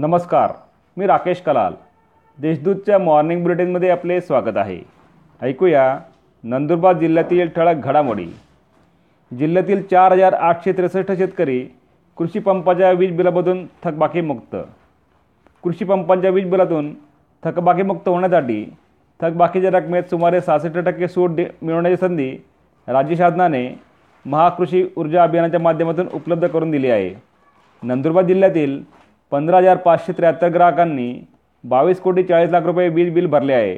नमस्कार मी राकेश कलाल. देशदूतच्या मॉर्निंग बुलेटिनमध्ये आपले स्वागत आहे. ऐकूया नंदुरबार जिल्ह्यातील ठळक घडामोडी. जिल्ह्यातील चार हजार आठशे त्रेसष्ट शेतकरी कृषी पंपाच्या वीज बिलामधून थकबाकीमुक्त कृषी पंपांच्या वीज बिलातून थकबाकीमुक्त होण्यासाठी थकबाकीच्या रकमेत सुमारे सहासष्ट टक्के सूट दे मिळवण्याची संधी राज्य शासनाने महाकृषी ऊर्जा अभियानाच्या माध्यमातून उपलब्ध करून दिली आहे. नंदुरबार जिल्ह्यातील पंधरा हजार पाचशे त्र्याहत्तर ग्राहकांनी बावीस कोटी चाळीस लाख रुपये वीज बिल भरले आहे.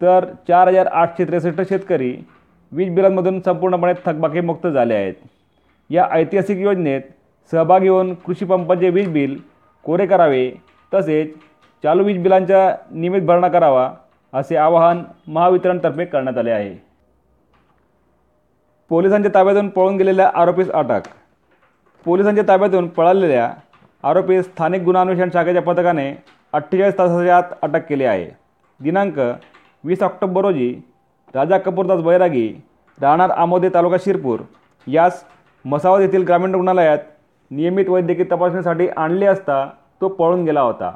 तर चार हजार आठशे त्रेसष्ट शेतकरी वीज बिलांमधून संपूर्णपणे थकबाकीमुक्त झाले आहेत. या ऐतिहासिक योजनेत सहभागी होऊन कृषीपंपाचे वीज बिल कोरे करावे तसेच चालू वीज बिलांचा नियमित भरणा करावा असे आवाहन महावितरणतर्फे करण्यात आले आहे. पोलिसांच्या ताब्यातून पळून गेलेल्या आरोपीस अटक. पोलिसांच्या ताब्यातून पळालेल्या आरोपी स्थानिक गुन्हा अन्वेषण शाखेच्या पथकाने अठ्ठेचाळीस तासाच्या आत अटक केली आहे. दिनांक वीस ऑक्टोबर रोजी राजा कपूरदास बैरागी राहणार आमोदे तालुका शिरपूर यास मसावद येथील ग्रामीण रुग्णालयात नियमित वैद्यकीय तपासणीसाठी आणले असता तो पळून गेला होता.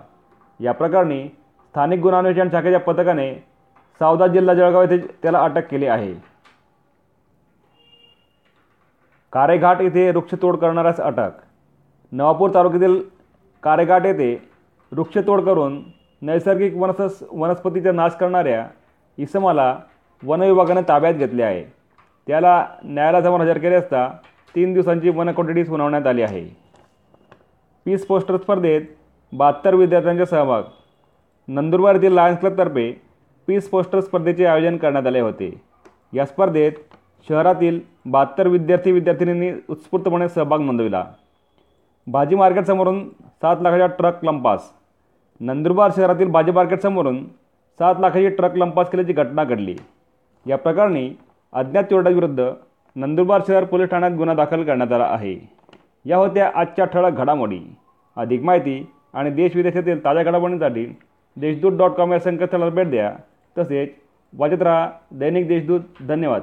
या प्रकरणी स्थानिक गुन्हा अन्वेषण शाखेच्या पथकाने सावदा जिल्हा जळगाव येथे त्याला अटक केली आहे. कारेघाट येथे वृक्षतोड करणाऱ्यास अटक नवापूर तालुक्यातील कारेघाट येथे वृक्षतोड करून नैसर्गिक वनस वनस्पतीचा नाश करणाऱ्या इसमाला वनविभागाने ताब्यात घेतले आहे. त्याला न्यायालयासमोर हजर केले असता तीन दिवसांची वनकोठडी सुनावण्यात आली आहे. पीस पोस्टर स्पर्धेत बहात्तर विद्यार्थ्यांचा सहभाग. नंदुरबार येथील लायन्स क्लबतर्फे पीस पोस्टर स्पर्धेचे आयोजन करण्यात आले होते. या स्पर्धेत शहरातील बहात्तर विद्यार्थी विद्यार्थिनींनी उत्स्फूर्तपणे सहभाग नोंदविला. भाजी मार्केटसमोरून सात लाखाच्या ट्रक लंपास. नंदुरबार शहरातील भाजी मार्केटसमोरून सात लाखाची ट्रक लंपास केल्याची घटना घडली. या प्रकरणी अज्ञात चोरट्याविरुद्ध नंदुरबार शहर पोलीस ठाण्यात गुन्हा दाखल करण्यात आला आहे. या होत्या आजच्या ठळक घडामोडी. अधिक माहिती आणि देशविदेशातील ताज्या घडामोडींसाठी देशदूत डॉट कॉम या संकेतस्थळाला भेट द्या. तसेच वाचत राहा दैनिक देशदूत. धन्यवाद.